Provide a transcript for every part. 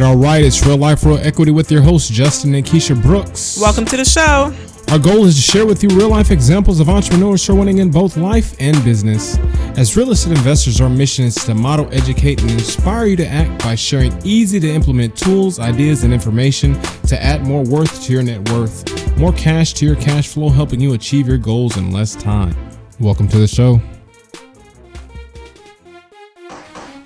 right, all right. It's Real Life Real Equity with your hosts, Justin and Keisha Brooks. Welcome to the show. Our goal is to share with you real life examples of entrepreneurs who are winning in both life and business. As real estate investors, our mission is to model, educate, and inspire you to act by sharing easy to implement tools, ideas, and information to add more worth to your net worth, more cash to your cash flow, helping you achieve your goals in less time. Welcome to the show.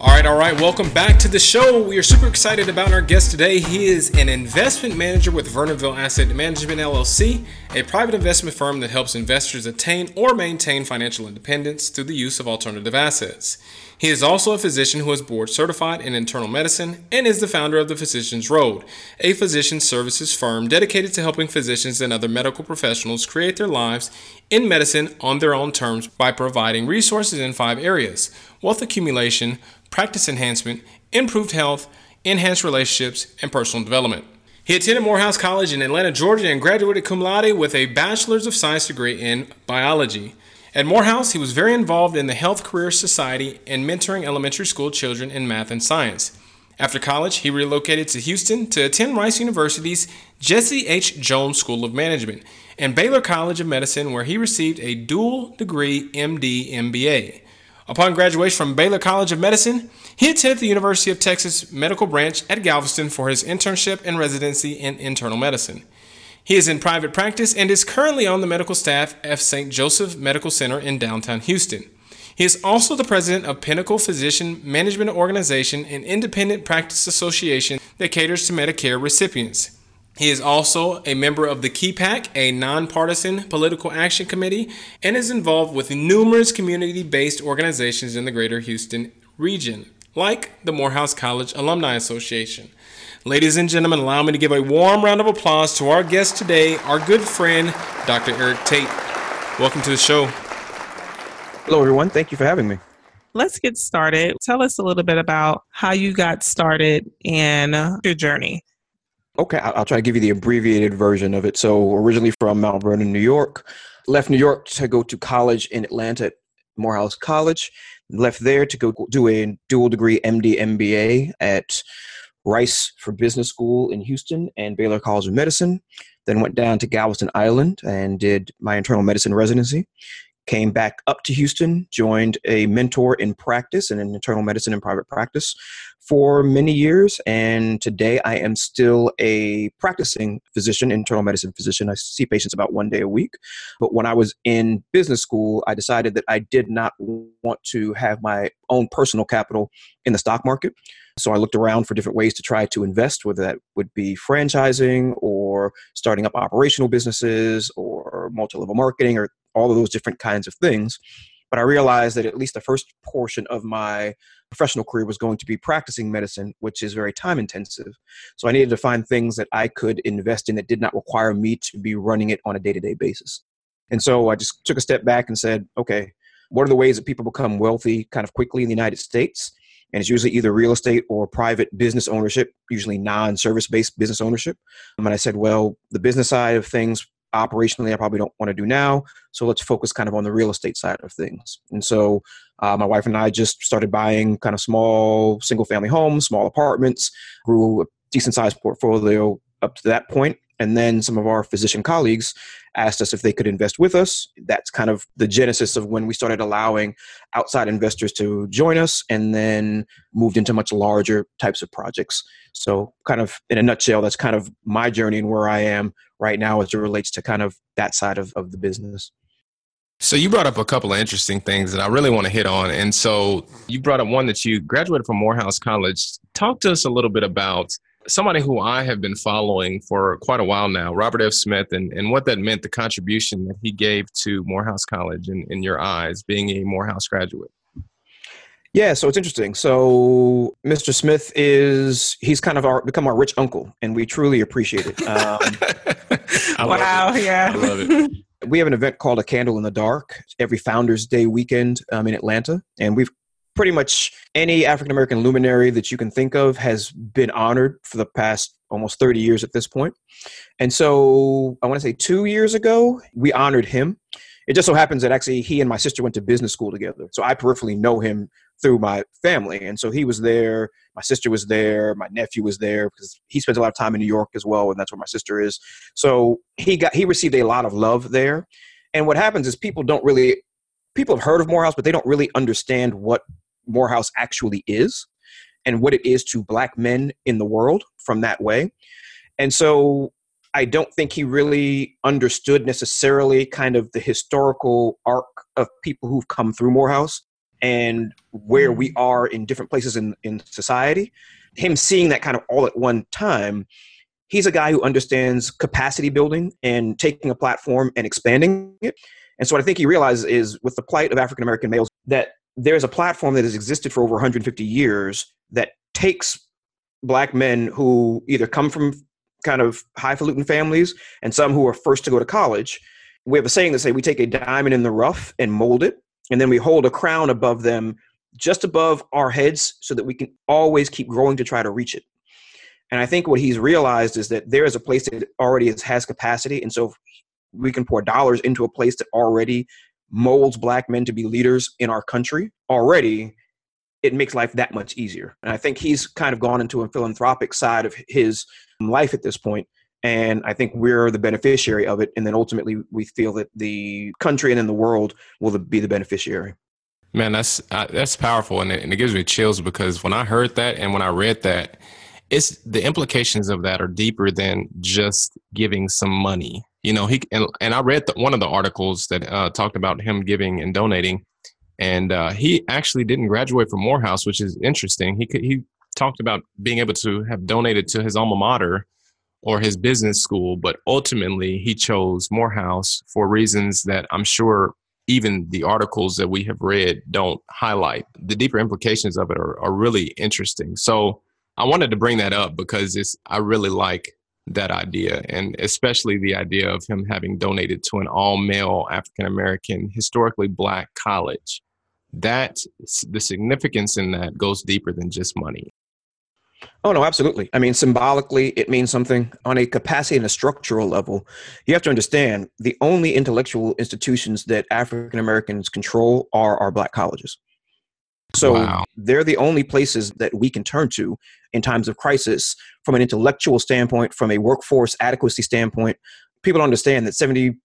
All right, all right. Welcome back to the show. We are super excited about our guest today. He is an investment manager with Vernonville Asset Management LLC, a private investment firm that helps investors attain or maintain financial independence through the use of alternative assets. He is also a physician who is board certified in internal medicine and is the founder of the Physicians Road, a physician services firm dedicated to helping physicians and other medical professionals create their lives in medicine on their own terms by providing resources in five areas wealth accumulation, practice enhancement, improved health, enhanced relationships, and personal development. He attended Morehouse College in Atlanta, Georgia, and graduated cum laude with a Bachelor's of Science degree in biology. At Morehouse, he was very involved in the Health Career Society and mentoring elementary school children in math and science. After college, he relocated to Houston to attend Rice University's Jesse H. Jones School of Management and Baylor College of Medicine, where he received a dual degree MD MBA. Upon graduation from Baylor College of Medicine, he attended the University of Texas Medical Branch at Galveston for his internship and residency in internal medicine. He is in private practice and is currently on the medical staff at St. Joseph Medical Center in downtown Houston. He is also the president of Pinnacle Physician Management Organization, an independent practice association that caters to Medicare recipients. He is also a member of the KeyPAC, a nonpartisan political action committee, and is involved with numerous community based organizations in the greater Houston region, like the Morehouse College Alumni Association. Ladies and gentlemen, allow me to give a warm round of applause to our guest today, our good friend, Dr. Eric Tait. Welcome to the show. Hello, everyone. Thank you for having me. Let's get started. Tell us a little bit about how you got started and your journey. Okay, I'll try to give you the abbreviated version of it. So, originally from Mount Vernon, New York, left New York to go to college in Atlanta at Morehouse College, left there to go do a dual degree MD MBA at Rice for Business School in Houston and Baylor College of Medicine. Then went down to Galveston Island and did my internal medicine residency came back up to Houston, joined a mentor in practice and in internal medicine and private practice for many years. And today I am still a practicing physician, internal medicine physician. I see patients about one day a week. But when I was in business school, I decided that I did not want to have my own personal capital in the stock market. So I looked around for different ways to try to invest, whether that would be franchising or starting up operational businesses or multi level marketing or all of those different kinds of things. But I realized that at least the first portion of my professional career was going to be practicing medicine, which is very time intensive. So I needed to find things that I could invest in that did not require me to be running it on a day to day basis. And so I just took a step back and said, okay, what are the ways that people become wealthy kind of quickly in the United States? And it's usually either real estate or private business ownership, usually non service based business ownership. And I said, well, the business side of things operationally I probably don't want to do now. So let's focus kind of on the real estate side of things. And so uh, my wife and I just started buying kind of small single family homes, small apartments, grew a decent sized portfolio up to that point. And then some of our physician colleagues asked us if they could invest with us. That's kind of the genesis of when we started allowing outside investors to join us and then moved into much larger types of projects. So, kind of in a nutshell, that's kind of my journey and where I am right now as it relates to kind of that side of, of the business. So you brought up a couple of interesting things that I really want to hit on. And so you brought up one that you graduated from Morehouse College. Talk to us a little bit about somebody who I have been following for quite a while now, Robert F. Smith, and, and what that meant, the contribution that he gave to Morehouse College in, in your eyes, being a Morehouse graduate. Yeah, so it's interesting. So Mr. Smith is he's kind of our become our rich uncle, and we truly appreciate it. Um, wow, it. yeah, I love it. We have an event called A Candle in the Dark every Founders Day weekend um, in Atlanta, and we've pretty much any African American luminary that you can think of has been honored for the past almost 30 years at this point. And so I want to say two years ago, we honored him. It just so happens that actually he and my sister went to business school together. So I peripherally know him through my family. And so he was there. My sister was there. My nephew was there because he spends a lot of time in New York as well, and that's where my sister is. So he got he received a lot of love there. And what happens is people don't really people have heard of Morehouse, but they don't really understand what Morehouse actually is and what it is to black men in the world from that way. And so I don't think he really understood necessarily kind of the historical arc of people who've come through Morehouse and where we mm. are in different places in, in society. Him seeing that kind of all at one time, he's a guy who understands capacity building and taking a platform and expanding it. And so what I think he realizes is with the plight of African American males that there's a platform that has existed for over 150 years that takes black men who either come from kind of highfalutin families and some who are first to go to college. We have a saying that say we take a diamond in the rough and mold it, and then we hold a crown above them just above our heads so that we can always keep growing to try to reach it. And I think what he's realized is that there is a place that already has capacity. And so we can pour dollars into a place that already molds black men to be leaders in our country already, it makes life that much easier. And I think he's kind of gone into a philanthropic side of his life at this point and I think we're the beneficiary of it. And then ultimately, we feel that the country and then the world will be the beneficiary. Man, that's uh, that's powerful, and it, and it gives me chills because when I heard that and when I read that, it's the implications of that are deeper than just giving some money. You know, he and, and I read the, one of the articles that uh, talked about him giving and donating, and uh, he actually didn't graduate from Morehouse, which is interesting. He he talked about being able to have donated to his alma mater or his business school, but ultimately he chose Morehouse for reasons that I'm sure even the articles that we have read don't highlight. The deeper implications of it are, are really interesting. So I wanted to bring that up because it's I really like that idea and especially the idea of him having donated to an all male African American historically black college. That the significance in that goes deeper than just money. Oh, no, absolutely. I mean, symbolically, it means something. On a capacity and a structural level, you have to understand the only intellectual institutions that African Americans control are our black colleges. So wow. they're the only places that we can turn to in times of crisis from an intellectual standpoint, from a workforce adequacy standpoint. People understand that 70%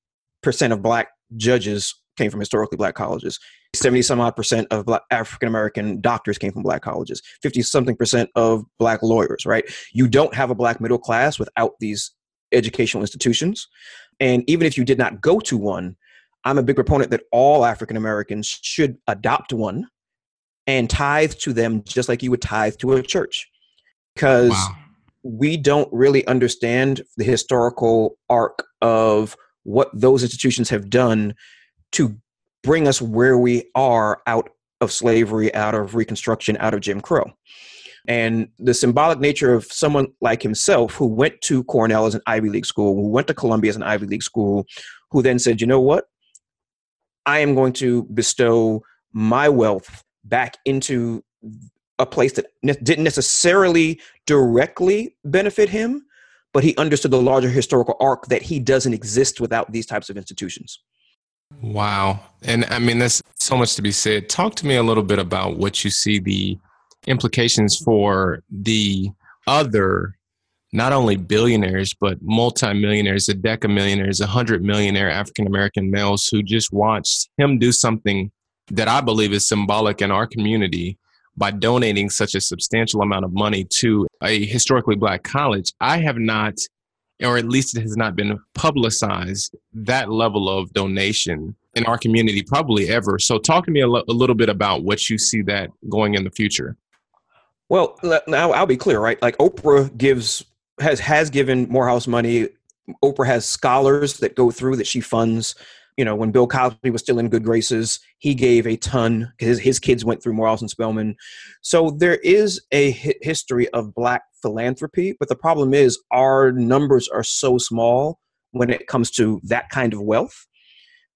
of black judges came from historically black colleges. 70 some odd percent of black African American doctors came from black colleges. 50 something percent of black lawyers, right? You don't have a black middle class without these educational institutions. And even if you did not go to one, I'm a big proponent that all African Americans should adopt one and tithe to them just like you would tithe to a church. Because wow. we don't really understand the historical arc of what those institutions have done to bring us where we are out of slavery, out of Reconstruction, out of Jim Crow. And the symbolic nature of someone like himself who went to Cornell as an Ivy League school, who went to Columbia as an Ivy League school, who then said, you know what? I am going to bestow my wealth back into a place that ne- didn't necessarily directly benefit him, but he understood the larger historical arc that he doesn't exist without these types of institutions. Wow. And I mean, there's so much to be said. Talk to me a little bit about what you see the implications for the other, not only billionaires, but multimillionaires, a deca millionaires, a hundred millionaire African American males who just watched him do something that I believe is symbolic in our community by donating such a substantial amount of money to a historically black college. I have not or at least it has not been publicized that level of donation in our community probably ever. So talk to me a, little bit about what you see that going in the future. Well now i'll be clear right? Like oprah gives has has given morehouse money. Oprah has scholars that go through that she funds you know, when Bill Cosby was still in good graces, he gave a ton. His his kids went through Morehouse and Spelman, so there is a history of black philanthropy. But the problem is, our numbers are so small when it comes to that kind of wealth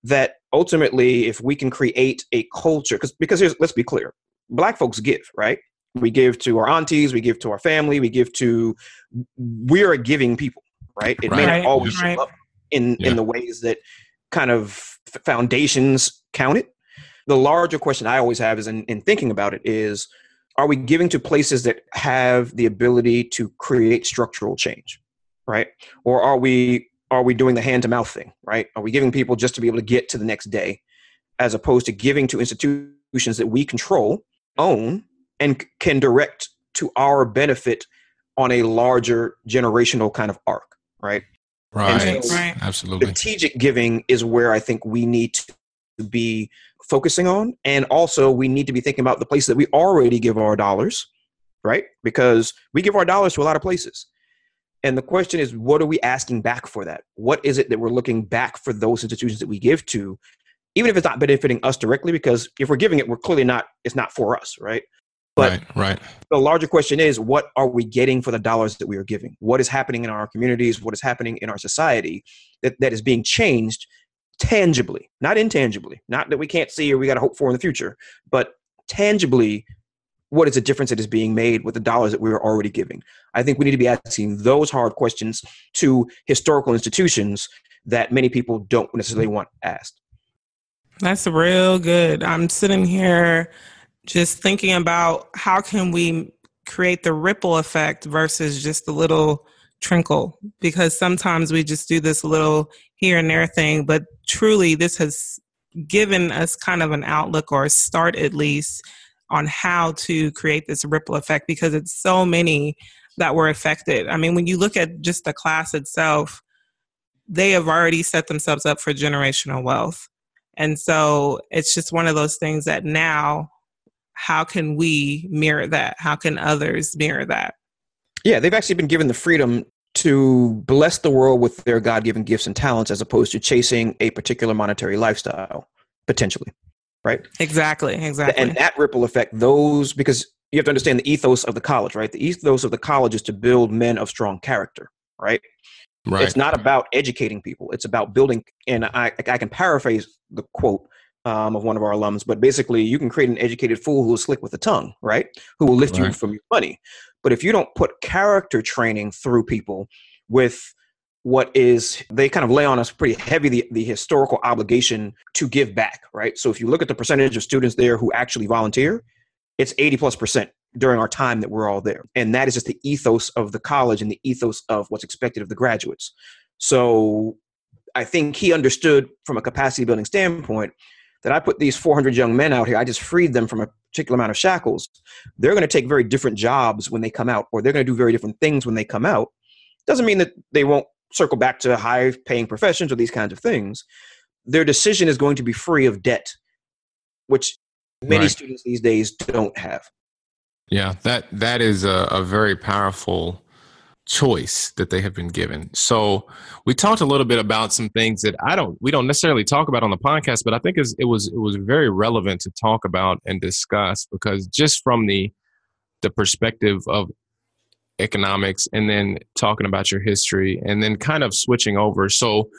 that ultimately, if we can create a culture, because because let's be clear, black folks give right. We give to our aunties, we give to our family, we give to. We are a giving people, right? It right. may not always right. show up in yeah. in the ways that kind of foundations count it. the larger question I always have is in, in thinking about it is are we giving to places that have the ability to create structural change right? Or are we are we doing the hand to mouth thing right? Are we giving people just to be able to get to the next day as opposed to giving to institutions that we control own and can direct to our benefit on a larger generational kind of arc right right, so right. absolutely strategic giving is where i think we need to be focusing on. And also, we need to be thinking about the places that we already give our dollars, right? Because we give our dollars to a lot of places. And the question is, what are we asking back for that? What is it that we're looking back for those institutions that we give to, even if it's not benefiting us directly? Because if we're giving it, we're clearly not, it's not for us, right? But right, right. the larger question is, what are we getting for the dollars that we are giving? What is happening in our communities? What is happening in our society that, that is being changed tangibly, not intangibly, not that we can't see or we got to hope for in the future, but tangibly, what is the difference that is being made with the dollars that we are already giving? I think we need to be asking those hard questions to historical institutions that many people don't necessarily want asked. That's real good. I'm sitting here just thinking about how can we create the ripple effect versus just the little trinkle? Because sometimes we just do this little here and there thing but truly this has given us kind of an outlook or a start at least on how to create this ripple effect because it's so many that were affected. I mean when you look at just the class itself they have already set themselves up for generational wealth. And so it's just one of those things that now how can we mirror that how can others mirror that yeah, they've actually been given the freedom to bless the world with their God given gifts and talents as opposed to chasing a particular monetary lifestyle, potentially. Right? Exactly. Exactly. And that ripple effect, those, because you have to understand the ethos of the college, right? The ethos of the college is to build men of strong character, right? Right. It's not about educating people. It's about building. And I, I can paraphrase the quote um, of one of our alums, but basically, you can create an educated fool who is slick with the tongue, right? Who will lift right. you from your money. But if you don't put character training through people with what is they kind of lay on us pretty heavy the, the historical obligation to give back right so if you look at the percentage of students there who actually volunteer it's 80 plus percent during our time that we're all there and that is just the ethos of the college and the ethos of what's expected of the graduates so i think he understood from a capacity building standpoint that i put these 400 young men out here i just freed them from a particular amount of shackles, they're going to take very different jobs when they come out, or they're going to do very different things when they come out. Doesn't mean that they won't circle back to high paying professions or these kinds of things. Their decision is going to be free of debt, which many right. students these days don't have. Yeah, that that is a, a very powerful choice that they have been given. So we talked a little bit about some things that I don't we don't necessarily talk about on the podcast, but I think it was it was very relevant to talk about and discuss because just from the the perspective of economics and then talking about your history and then kind of switching over. So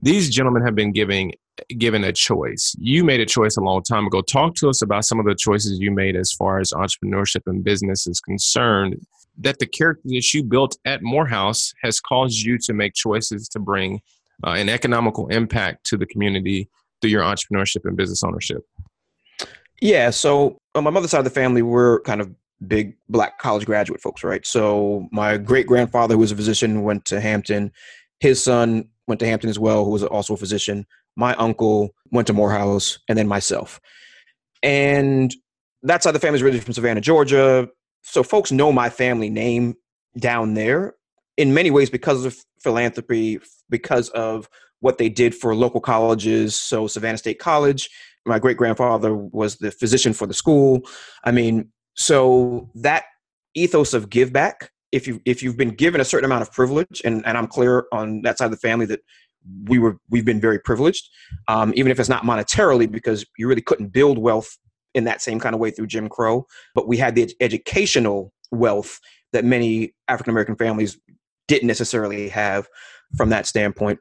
these gentlemen have been giving given a choice. You made a choice a long time ago. Talk to us about some of the choices you made as far as entrepreneurship and business is concerned that the character that you built at Morehouse has caused you to make choices to bring uh, an economical impact to the community through your entrepreneurship and business ownership? Yeah, so on my mother's side of the family, we're kind of big black college graduate folks, right? So my great grandfather, who was a physician, went to Hampton. His son went to Hampton as well, who was also a physician. My uncle went to Morehouse, and then myself. And that side of the family is originally from Savannah, Georgia so folks know my family name down there in many ways because of philanthropy, because of what they did for local colleges. So Savannah State College, my great grandfather was the physician for the school. I mean, so that ethos of give back, if you if you've been given a certain amount of privilege, and, and I'm clear on that side of the family that we were we've been very privileged, um, even if it's not monetarily, because you really couldn't build wealth in that same kind of way through Jim Crow, but we had the educational wealth that many African American families didn't necessarily have from that standpoint.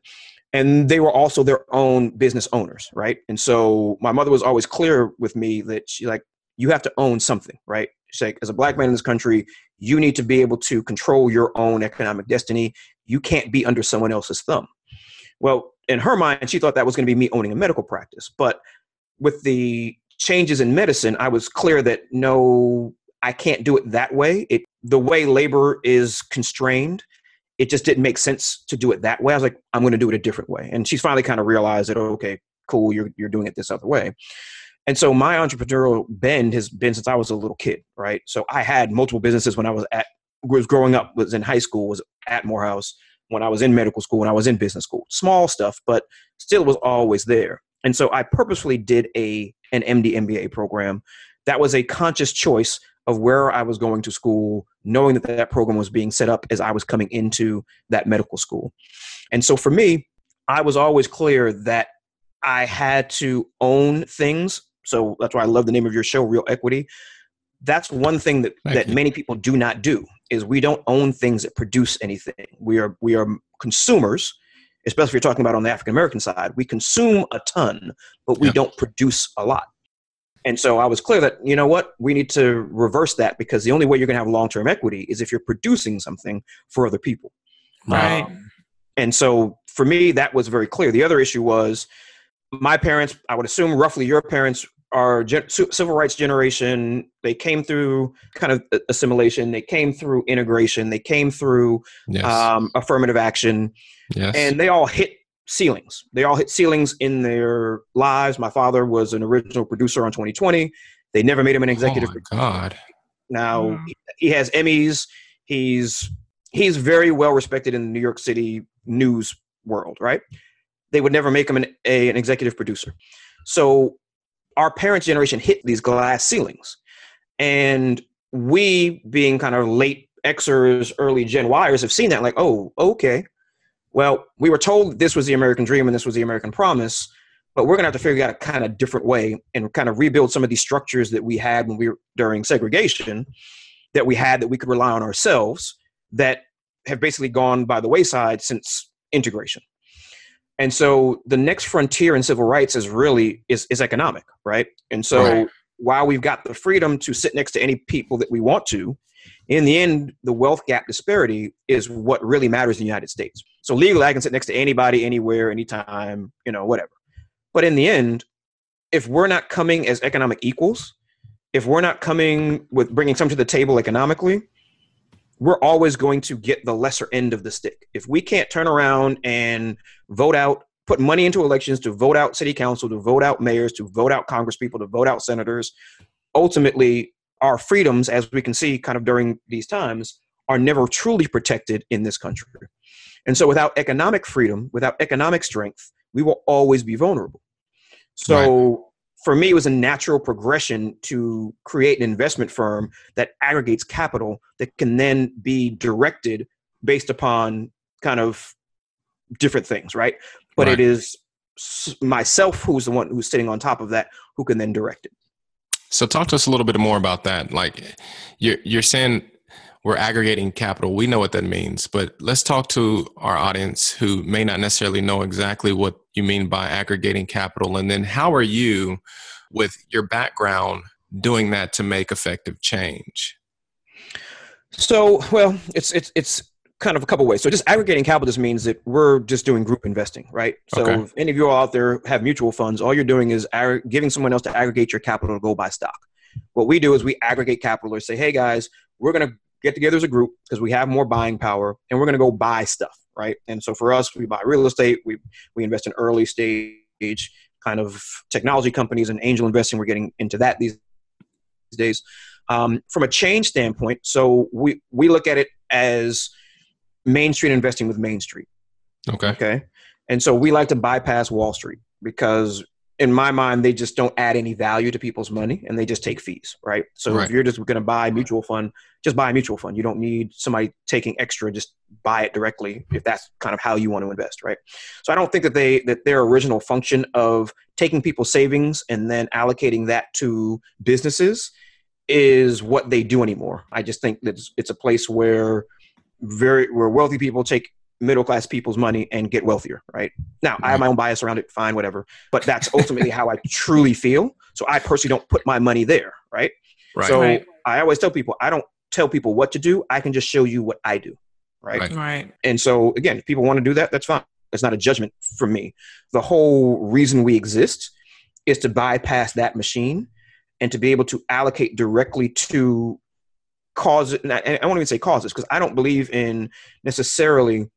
And they were also their own business owners, right? And so my mother was always clear with me that she like, you have to own something, right? She's like, as a black man in this country, you need to be able to control your own economic destiny. You can't be under someone else's thumb. Well, in her mind, she thought that was going to be me owning a medical practice. But with the changes in medicine, I was clear that no, I can't do it that way. It the way labor is constrained, it just didn't make sense to do it that way. I was like, I'm going to do it a different way. And she's finally kind of realized that, okay, cool, you're you're doing it this other way. And so my entrepreneurial bend has been since I was a little kid, right? So I had multiple businesses when I was at was growing up, was in high school, was at Morehouse, when I was in medical school, when I was in business school. Small stuff, but still was always there. And so I purposefully did a an MD MBA program. That was a conscious choice of where I was going to school, knowing that that program was being set up as I was coming into that medical school. And so for me, I was always clear that I had to own things. So that's why I love the name of your show, Real Equity. That's one thing that, that many people do not do is we don't own things that produce anything. We are we are consumers, especially if you're talking about on the African American side. We consume a ton, but we yeah. don't produce a lot. And so I was clear that, you know what, we need to reverse that because the only way you're going to have long term equity is if you're producing something for other people. Right. Um, and so for me, that was very clear. The other issue was my parents, I would assume roughly your parents are gen- civil rights generation. They came through kind of assimilation. They came through integration. They came through yes. um, affirmative action. Yes. And they all hit ceilings. They all hit ceilings in their lives. My father was an original producer on 2020. They never made him an executive. Oh God. Now mm. he has Emmys. He's he's very well respected in the New York City news world, right? They would never make him an, a, an executive producer. So our parents' generation hit these glass ceilings. And we, being kind of late Xers, early Gen Yers, have seen that like, oh, okay, well, we were told this was the American dream and this was the American promise, but we're going to have to figure out a kind of different way and kind of rebuild some of these structures that we had when we were during segregation that we had that we could rely on ourselves that have basically gone by the wayside since integration. And so the next frontier in civil rights is really is, is economic, right? And so right. while we've got the freedom to sit next to any people that we want to, in the end, the wealth gap disparity is what really matters in the United States. So legally, I can sit next to anybody, anywhere, anytime, you know, whatever. But in the end, if we're not coming as economic equals, if we're not coming with bringing some to the table economically, we're always going to get the lesser end of the stick. If we can't turn around and vote out, put money into elections to vote out city council, to vote out mayors, to vote out congresspeople, to vote out senators, ultimately our freedoms, as we can see kind of during these times, are never truly protected in this country. And so without economic freedom, without economic strength, we will always be vulnerable. So right. For me, it was a natural progression to create an investment firm that aggregates capital that can then be directed based upon kind of different things, right? But right. it is myself who's the one who's sitting on top of that who can then direct it. So talk to us a little bit more about that. Like you're you're saying we're aggregating capital. We know what that means, but let's talk to our audience who may not necessarily know exactly what you mean by aggregating capital and then how are you with your background doing that to make effective change? So, well, it's it's it's kind of a couple ways. So just aggregating capital just means that we're just doing group investing, right? So okay. if any of you all out there have mutual funds, all you're doing is ag- giving someone else to aggregate your capital to go buy stock. What we do is we aggregate capital or say, hey guys, we're going to get together as a group because we have more buying power and we're going to go buy stuff, right? And so for us, we buy real estate, we, we invest in early stage kind of technology companies and angel investing. We're getting into that these days. Um, from a change standpoint, so we, we look at it as – Main Street investing with Main Street. Okay. Okay. And so we like to bypass Wall Street because in my mind they just don't add any value to people's money and they just take fees, right? So right. if you're just going to buy a mutual fund, just buy a mutual fund. You don't need somebody taking extra just buy it directly if that's kind of how you want to invest, right? So I don't think that they that their original function of taking people's savings and then allocating that to businesses is what they do anymore. I just think that it's, it's a place where very where wealthy people take middle class people's money and get wealthier, right? Now, I have my own bias around it, fine, whatever. But that's ultimately how I truly feel. So I personally don't put my money there, right? right. So right. I always tell people, I don't tell people what to do. I can just show you what I do, right? Right. And so again, if people want to do that, that's fine. It's not a judgment from me. The whole reason we exist is to bypass that machine and to be able to allocate directly to causes. And I won't even say causes because I don't believe in necessarily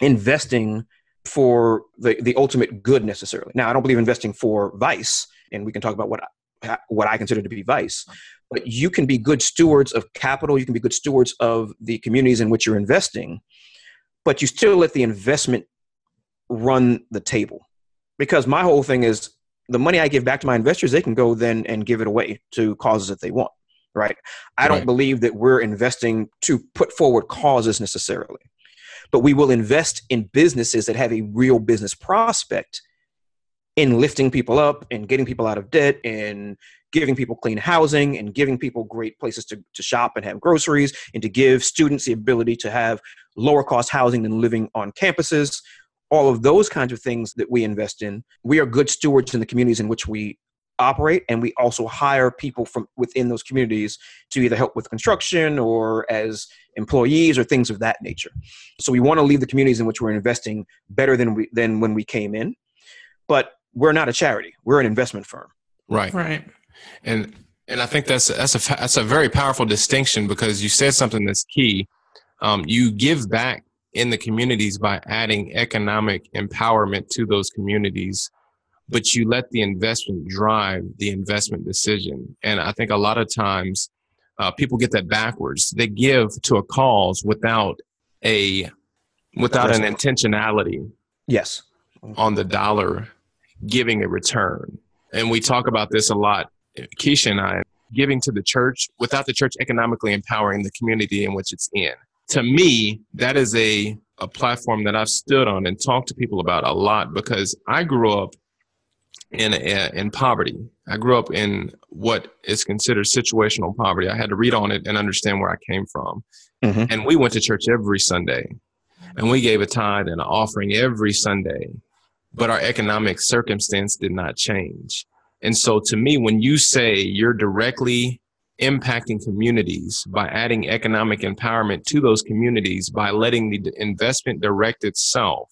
investing for the, the ultimate good necessarily. Now, I don't believe investing for vice, and we can talk about what I, what I consider to be vice. But you can be good stewards of capital. You can be good stewards of the communities in which you're investing, but you still let the investment run the table. Because my whole thing is the money I give back to my investors, they can go then and give it away to causes that they want. Right. I don't believe that we're investing to put forward causes necessarily but we will invest in businesses that have a real business prospect in lifting people up and getting people out of debt and giving people clean housing and giving people great places to, to shop and have groceries and to give students the ability to have lower cost housing than living on campuses. All of those kinds of things that we invest in we are good stewards in the communities in which we operate and we also hire people from within those communities to either help with construction or as employees or things of that nature. So we want to leave the communities in which we're investing better than we than when we came in. But we're not a charity we're an investment firm right right and and i think that's that's a that's a very powerful distinction because you said something that's key um, you give back in the communities by adding economic empowerment to those communities but you let the investment drive the investment decision. And I think a lot of times uh, people get that backwards. They give to a cause without a without an intentionality. Yes. On the dollar giving a return. And we talk about this a lot, Keisha and I, giving to the church without the church economically empowering the community in which it's in. To me, that is a, a platform that I've stood on and talked to people about a lot because I grew up in in poverty. I grew up in what is considered situational poverty. I had to read on it and understand where I came from. Mm-hmm. And we went to church every Sunday, and we gave a tithe and an offering every Sunday. But our economic circumstance did not change. And so, to me, when you say you're directly impacting communities by adding economic empowerment to those communities by letting the investment direct itself,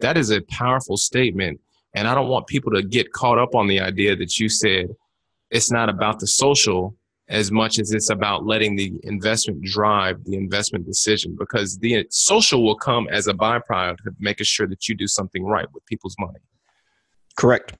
that is a powerful statement and I don't want people to get caught up on the idea that you said it's not about the social as much as it's about letting the investment drive the investment decision because the social will come as a byproduct of making sure that you do something right with people's money. Correct.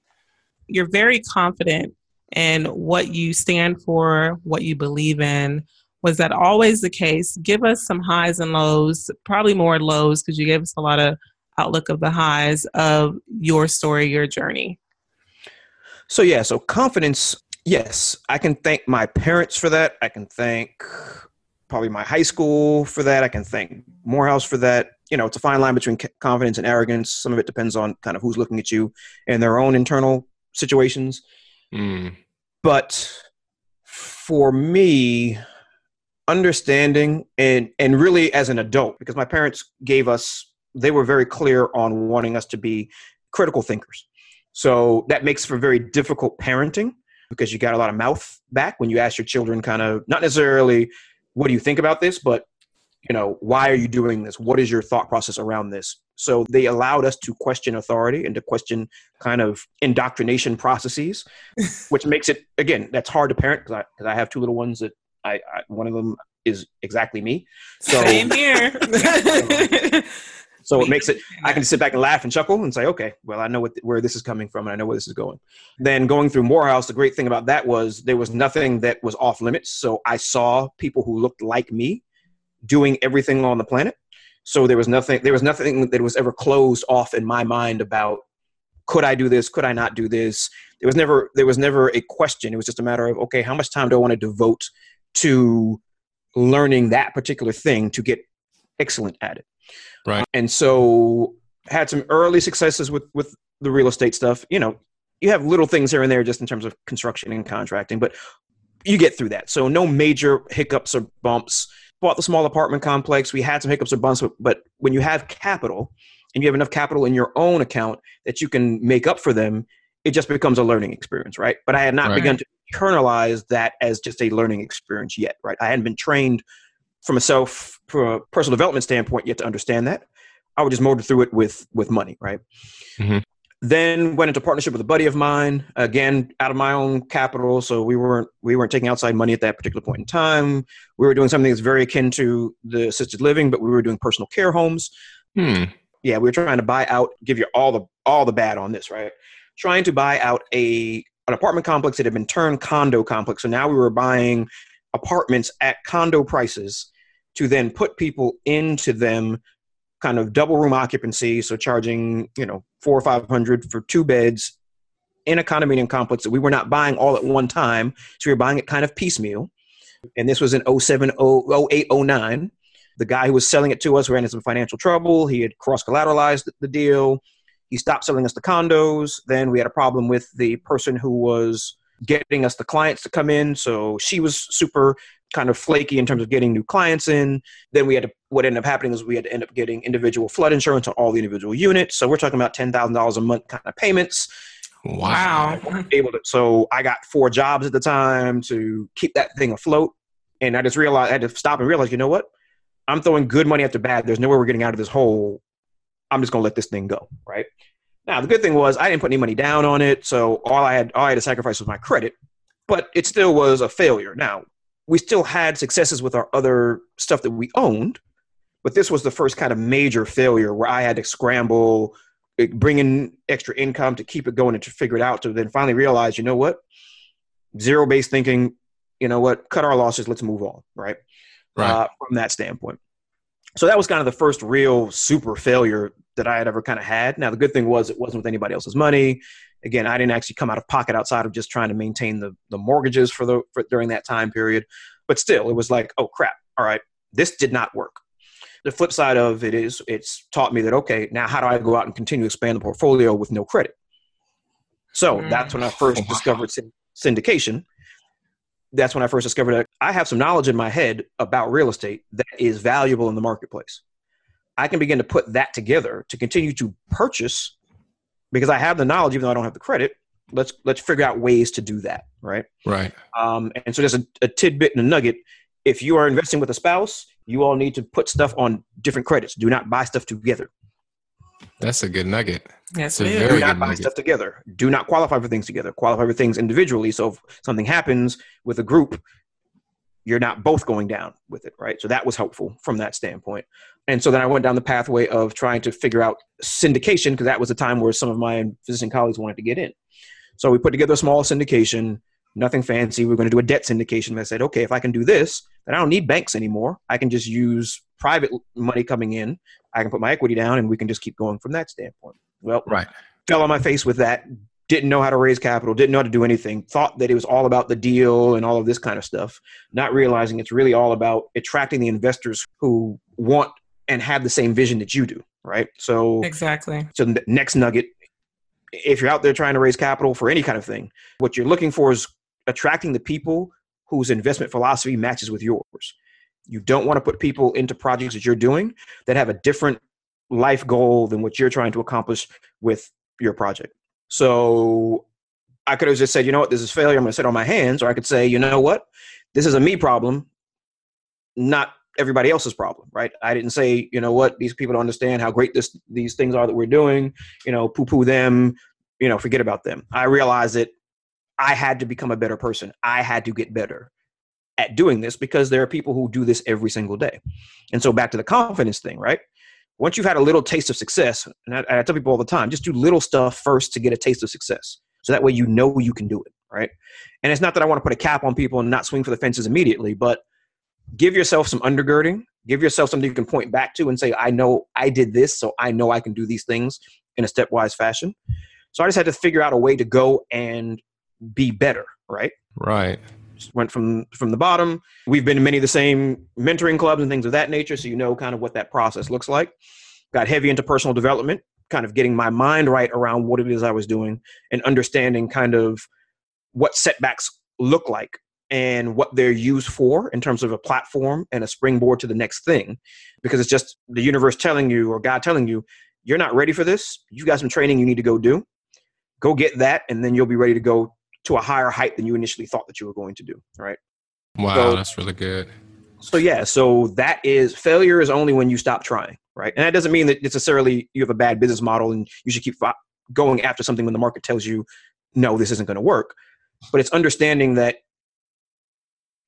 You're very confident in what you stand for, what you believe in. Was that always the case? Give us some highs and lows, probably more lows because you gave us a lot of outlook of the highs of your story, your journey? So, yeah, so confidence, yes, I can thank my parents for that. I can thank probably my high school for that. I can thank Morehouse for that. You know, it's a fine line between confidence and arrogance. Some of it depends on kind of who's looking at you and their own internal situations. Mm. But for me, understanding and and really as an adult, because my parents gave us they were very clear on wanting us to be critical thinkers. So that makes for very difficult parenting because you got a lot of mouth back when you ask your children kind of not necessarily what do you think about this, but you know, why are you doing this? What is your thought process around this? So they allowed us to question authority and to question kind of indoctrination processes, which makes it again that's hard to parent because I, I have two little ones that I, I one of them is exactly me. So, Same here. So it makes it, I can sit back and laugh and chuckle and say, okay, well, I know what, where this is coming from and I know where this is going. Then going through Morehouse, the great thing about that was there was nothing that was off limits. So I saw people who looked like me doing everything on the planet. So there was nothing, there was nothing that was ever closed off in my mind about could I do this? Could I not do this? There was never, there was never a question. It was just a matter of, okay, how much time do I want to devote to learning that particular thing to get excellent at it? Right. And so had some early successes with with the real estate stuff. You know, you have little things here and there just in terms of construction and contracting, but you get through that. So no major hiccups or bumps. Bought the small apartment complex. We had some hiccups or bumps, but but when you have capital and you have enough capital in your own account that you can make up for them, it just becomes a learning experience, right? But I had not right. begun to internalize that as just a learning experience yet, right? I hadn't been trained from a self from a personal development standpoint yet to understand that. I would just motor through it with with money, right? Mm-hmm. Then went into partnership with a buddy of mine, again out of my own capital. So we weren't we weren't taking outside money at that particular point in time. We were doing something that's very akin to the assisted living, but we were doing personal care homes. Hmm. Yeah, we were trying to buy out, give you all the all the bad on this, right? Trying to buy out a an apartment complex that had been turned condo complex. So now we were buying apartments at condo prices to then put people into them kind of double room occupancy so charging you know four or five hundred for two beds in a condominium complex that we were not buying all at one time. So we were buying it kind of piecemeal. And this was in 07 08 09 the guy who was selling it to us ran into some financial trouble. He had cross collateralized the deal. He stopped selling us the condos. Then we had a problem with the person who was getting us the clients to come in so she was super kind of flaky in terms of getting new clients in. Then we had to, what ended up happening is we had to end up getting individual flood insurance on all the individual units. So we're talking about ten thousand dollars a month kind of payments. Wow. Able to, so I got four jobs at the time to keep that thing afloat, and I just realized I had to stop and realize, you know what? I'm throwing good money after bad. There's no way we're getting out of this hole. I'm just gonna let this thing go, right? Now the good thing was I didn't put any money down on it, so all I had all I had to sacrifice was my credit, but it still was a failure. Now we still had successes with our other stuff that we owned, but this was the first kind of major failure where I had to scramble, eh, bring in extra income to keep it going and to figure it out to then finally realize, you know what? Zero based thinking, you know what? Cut our losses, let's move on, right? Right. Uh, from that standpoint. So that was kind of the first real super failure that I had ever kind of had. Now, the good thing was it wasn't with anybody else's money again, I didn't actually come out of pocket outside of just trying to maintain the, the mortgages for the for, during that time period. But still, it was like, oh crap, all right, this did not work. The flip side of it is it's taught me that okay, now how do I go out and continue to expand the portfolio with no credit? So mm. that's when I first wow. discovered syndication. That's when I first discovered that I have some knowledge in my head about real estate that is valuable in the marketplace. I can begin to put that together to continue to purchase because I have the knowledge, even though I don't have the credit. Let's let's figure out ways to do that, right? Right. Um, and so there's a, a tidbit and a nugget. If you are investing with a spouse, you all need to put stuff on different credits. Do not buy stuff together. That's a good nugget. That's a very Do not buy nugget. stuff together. Do not qualify for things together. Qualify for things individually. So if something happens with a group, you're not both going down with it, right? So that was helpful from that standpoint. And so then I went down the pathway of trying to figure out syndication because that was a time where some of my physician colleagues wanted to get in. So we put together a small syndication, nothing fancy. We are going to do a debt syndication. And I said, okay, if I can do this, then I don't need banks anymore. I can just use private money coming in. I can put my equity down and we can just keep going from that standpoint. Well, right. Fell on my face with that. Didn't know how to raise capital. Didn't know how to do anything. Thought that it was all about the deal and all of this kind of stuff. Not realizing it's really all about attracting the investors who want and have the same vision that you do, right? So exactly. So the next nugget, if you're out there trying to raise capital for any kind of thing, what you're looking for is attracting the people whose investment philosophy matches with yours. You don't want to put people into projects that you're doing that have a different life goal than what you're trying to accomplish with your project. So I could have just said, you know what, this is failure. I'm going to sit on my hands. Or I could say, you know what, this is a me problem, not everybody else's problem, right? I didn't say, you know what, these people don't understand how great this these things are that we're doing, you know, poo poo them, you know, forget about them. I realized that I had to become a better person. I had to get better at doing this because there are people who do this every single day. And so back to the confidence thing, right? Once you've had a little taste of success, and I, I tell people all the time, just do little stuff first to get a taste of success. So that way you know you can do it, right? And it's not that I want to put a cap on people and not swing for the fences immediately, but give yourself some undergirding give yourself something you can point back to and say i know i did this so i know i can do these things in a stepwise fashion so i just had to figure out a way to go and be better right right went from from the bottom. We've been in many of the same mentoring clubs and things of that nature so you know kind of what that process looks like. Got heavy into personal development kind of getting my mind right around what it is i was doing and understanding kind of what setbacks look like and what they're used for in terms of a platform and a springboard to the next thing. Because it's just the universe telling you or god telling you you're not ready for this. You got some training you need to go do. Go get that and then you'll be ready to go to a higher height than you initially thought that you were going to do right wow so, that's really good so yeah so that is failure is only when you stop trying right and that doesn't mean that necessarily you have a bad business model and you should keep going after something when the market tells you, no, this isn't going to work. But it's understanding that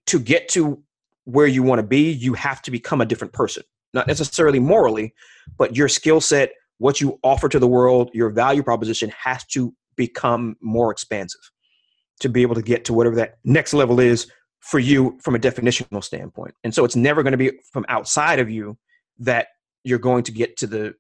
to get to where you want to be, you have to become a different person. Not necessarily morally, but your skill set, what you offer to the world, your value proposition has to become more expansive to be able to get to whatever that next level is for you from a definitional standpoint. And so it's never going to be from outside of you that you're going to get to the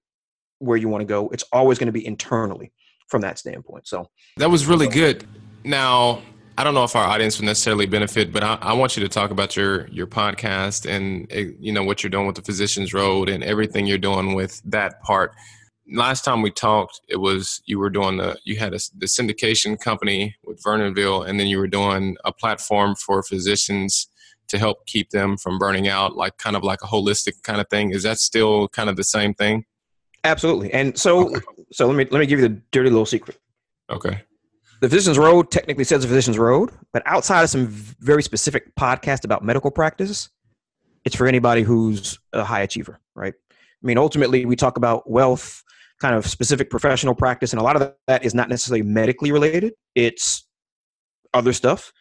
where you want to go. It's always going to be internally from that standpoint. So that was really good. Now, I don't know if our audience would necessarily benefit, but I, I, want you to talk about your your podcast and eh, you know what you're doing with the Physicians Road and everything you're doing with that part. Last time we talked, it was you were doing the you had a, the syndication company with Vernonville, and then you were doing a platform for physicians to help keep them from burning out, like kind of like a holistic kind of thing. Is that still kind of the same thing? Absolutely. And so, okay. so let me let me give you the dirty little secret. Okay. The Physician's Road technically says the Physician's Road, but outside of some very specific podcast about medical practice, it's for anybody who's a high achiever, right? I mean, ultimately, we talk about wealth, kind of specific professional practice, and a lot of that is not necessarily medically related. It's other stuff,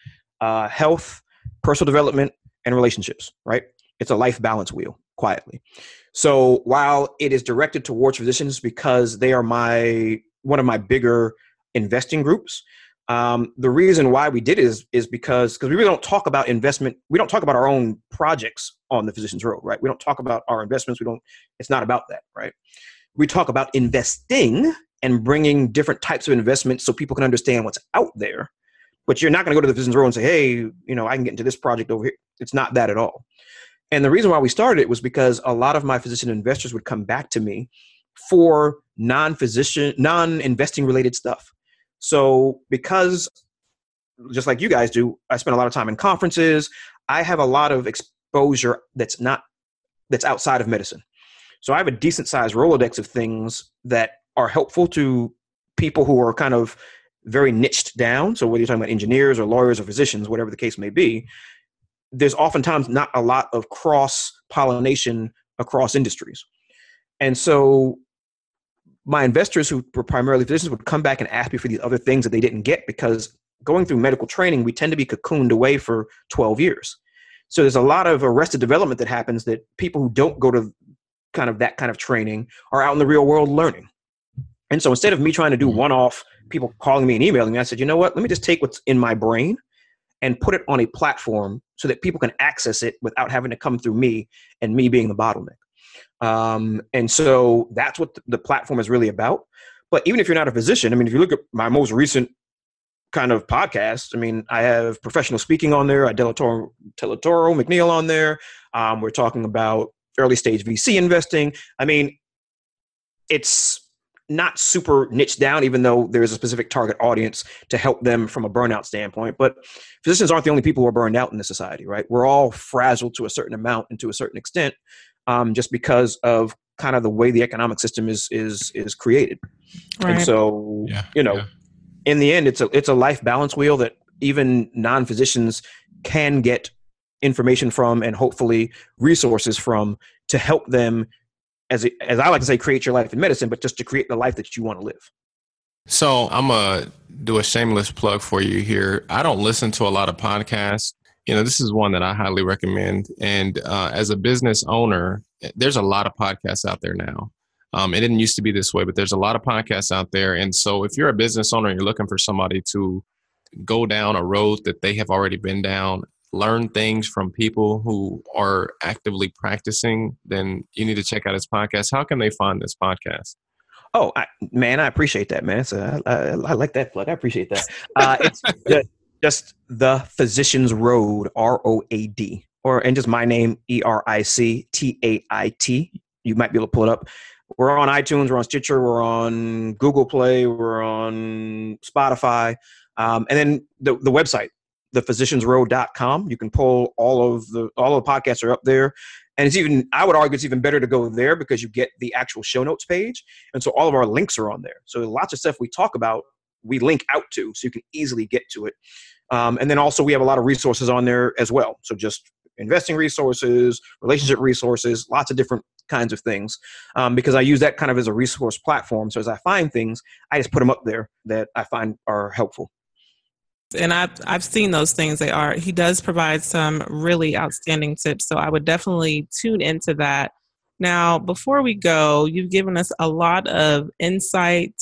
uh, health, personal development, and relationships, right? It's a life balance wheel, quietly. So while it is directed towards physicians because they are my one of my bigger investing groups, um, the reason why we did it is is because because we really don't talk about investment. We don't talk about our own projects on the physician's road, right? We don't talk about our investments. We don't. It's not about that, right? We talk about investing and bringing different types of investments so people can understand what's out there. But you're not going to go to the physician's road and say, "Hey, you know, I can get into this project over here." It's not that at all. And the reason why we started it was because a lot of my physician investors would come back to me for non-physician, non-investing related stuff. So because just like you guys do, I spend a lot of time in conferences. I have a lot of exposure that's not that's outside of medicine. So I have a decent sized Rolodex of things that are helpful to people who are kind of very niched down. So whether you're talking about engineers or lawyers or physicians, whatever the case may be, there's oftentimes not a lot of cross pollination across industries. And so my investors who were primarily physicians would come back and ask me for these other things that they didn't get because going through medical training, we tend to be cocooned away for 12 years. So there's a lot of arrested development that happens that people who don't go to kind of that kind of training are out in the real world learning. And so instead of me trying to do mm-hmm. one off, people calling me and emailing me, I said, you know what? Let me just take what's in my brain and put it on a platform so that people can access it without having to come through me and me being the bottleneck. Um, and so that's what the platform is really about. But even if you're not a physician, I mean, if you look at my most recent kind of podcast, I mean, I have professional speaking on there. I Delatoro, Telatoro McNeil on there. Um, we're talking about early stage VC investing. I mean, it's not super niche down, even though there's a specific target audience to help them from a burnout standpoint. But physicians aren't the only people who are burned out in this society, right? We're all frazzled to a certain amount and to a certain extent, um, just because of kind of the way the economic system is is is created. Right. And so, yeah, you know, yeah. in the end, it's a it's a life balance wheel that even non physicians can get information from and hopefully resources from to help them as as I like to say, create your life in medicine, but just to create the life that you want to live. So I'm gonna do a shameless plug for you here. I don't listen to a lot of podcasts. You know, this is one that I highly recommend. And uh, as a business owner, there's a lot of podcasts out there now. Um, it didn't used to be this way, but there's a lot of podcasts out there. And so if you're a business owner and you're looking for somebody to go down a road that they have already been down, learn things from people who are actively practicing, then you need to check out his podcast. How can they find this podcast? Oh, I, man, I appreciate that, man. So I, I, I like that plug. I appreciate that. Uh, it's just, just the Physician's Road, R O A D, or and just my name, E R I C T A I T. You might be able to pull it up. We're on iTunes, we're on Stitcher, we're on Google Play, we're on Spotify, um, and then the the website thephysiciansroad.com. You can pull all of the all of the podcasts are up there. And it's even I would argue it's even better to go there because you get the actual show notes page. And so all of our links are on there. So lots of stuff we talk about, we link out to so you can easily get to it. Um, and then also we have a lot of resources on there as well. So just investing resources, relationship resources, lots of different kinds of things um, because I use that kind of as a resource platform. So as I find things, I just put them up there that I find are helpful. And I've I've seen those things. They are. He does provide some really outstanding tips. So I would definitely tune into that. Now, before we go, you've given us a lot of insight.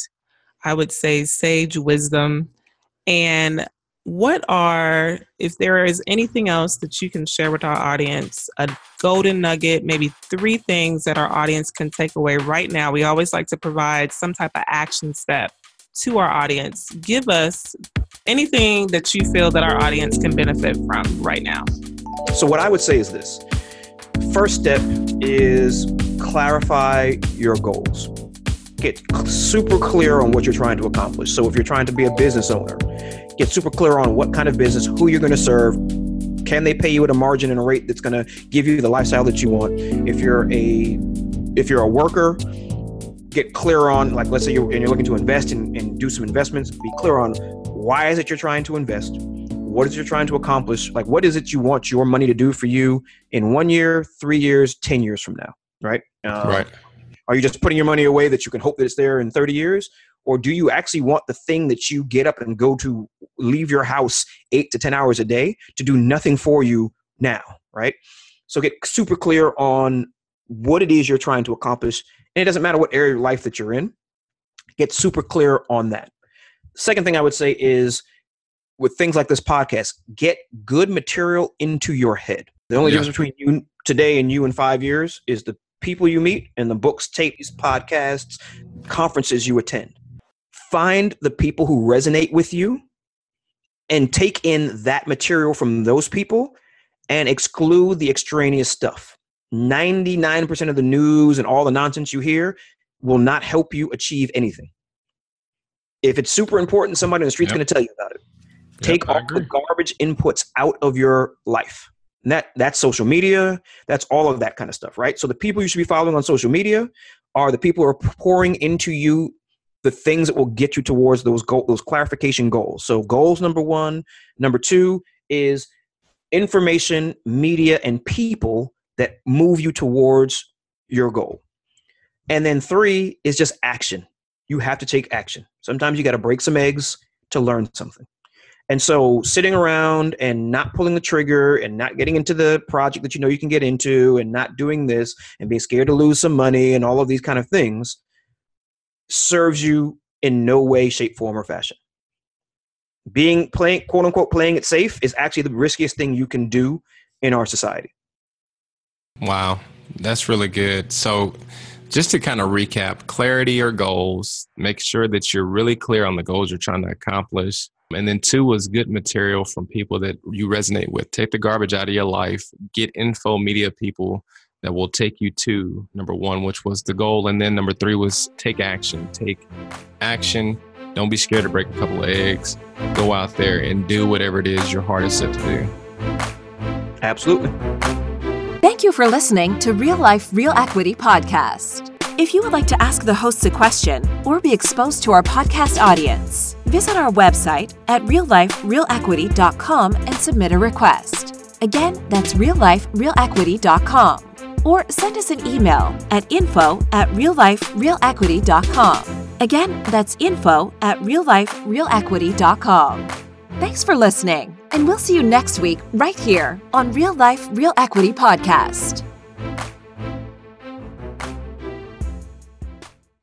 I would say sage wisdom. And what are, if there is anything else that you can share with our audience, a golden nugget, maybe three things that our audience can take away right now? We always like to provide some type of action step to our audience. Give us anything that you feel that our audience can benefit from right now. So, what I would say is this first step is clarify your goals. Get super clear on what you're trying to accomplish. So, if you're trying to be a business owner, get super clear on what kind of business, who you're going to serve, can they pay you at a margin and a rate that's going to give you the lifestyle that you want if you're a if you're a worker get clear on like let's say you're, and you're looking to invest and, and do some investments be clear on why is it you're trying to invest? What is it you're trying to accomplish? Like what is it you want your money to do for you in one year three years ten years from now right? Um, right. are you just putting your money away that you can hope that it's there in 30 years? Or do you actually want the thing that you get up and go to leave your house eight to ten hours a day to do nothing for you now right? So get super clear on what it is you're trying to accomplish and it doesn't matter what area of life that you're in get super clear on that second thing i would say is with things like this podcast get good material into your head the only yeah. difference between you today and you in five years is the people you meet and the books tapes podcasts conferences you attend find the people who resonate with you and take in that material from those people and exclude the extraneous stuff 99% of the news and all the nonsense you hear will not help you achieve anything. If it's super important, somebody in the street's yep. going to tell you about it. Yep, Take all the garbage inputs out of your life. And that that's social media. That's all of that kind of stuff, right? So the people you should be following on social media are the people who are pouring into you the things that will get you towards those goal, those clarification goals. So goals number one, number two is information, media, and people that move you towards your goal. And then three is just action. You have to take action. Sometimes you got to break some eggs to learn something. And so sitting around and not pulling the trigger and not getting into the project that you know you can get into and not doing this and being scared to lose some money and all of these kind of things serves you in no way, shape, form, or fashion. Being playing quote unquote playing it safe is actually the riskiest thing you can do in our society. Wow, that's really good. So, just to kind of recap clarity or goals, make sure that you're really clear on the goals you're trying to accomplish. And then, two was good material from people that you resonate with. Take the garbage out of your life, get info media people that will take you to number one, which was the goal. And then number three was take action. Take action. Don't be scared to break a couple of eggs. Go out there and do whatever it is your heart is set to do. Absolutely. Thank you for listening to Real Life, Real Equity podcast. If you would like to ask the hosts a question or be exposed to our podcast audience, visit our website at realliferealequity.com and submit a request. Again, that's realliferealequity.com. Or send us an email at info at realliferealequity.com. Again, that's info at realliferealequity.com. Thanks for listening. And we'll see you next week right here on Real Life, Real Equity Podcast.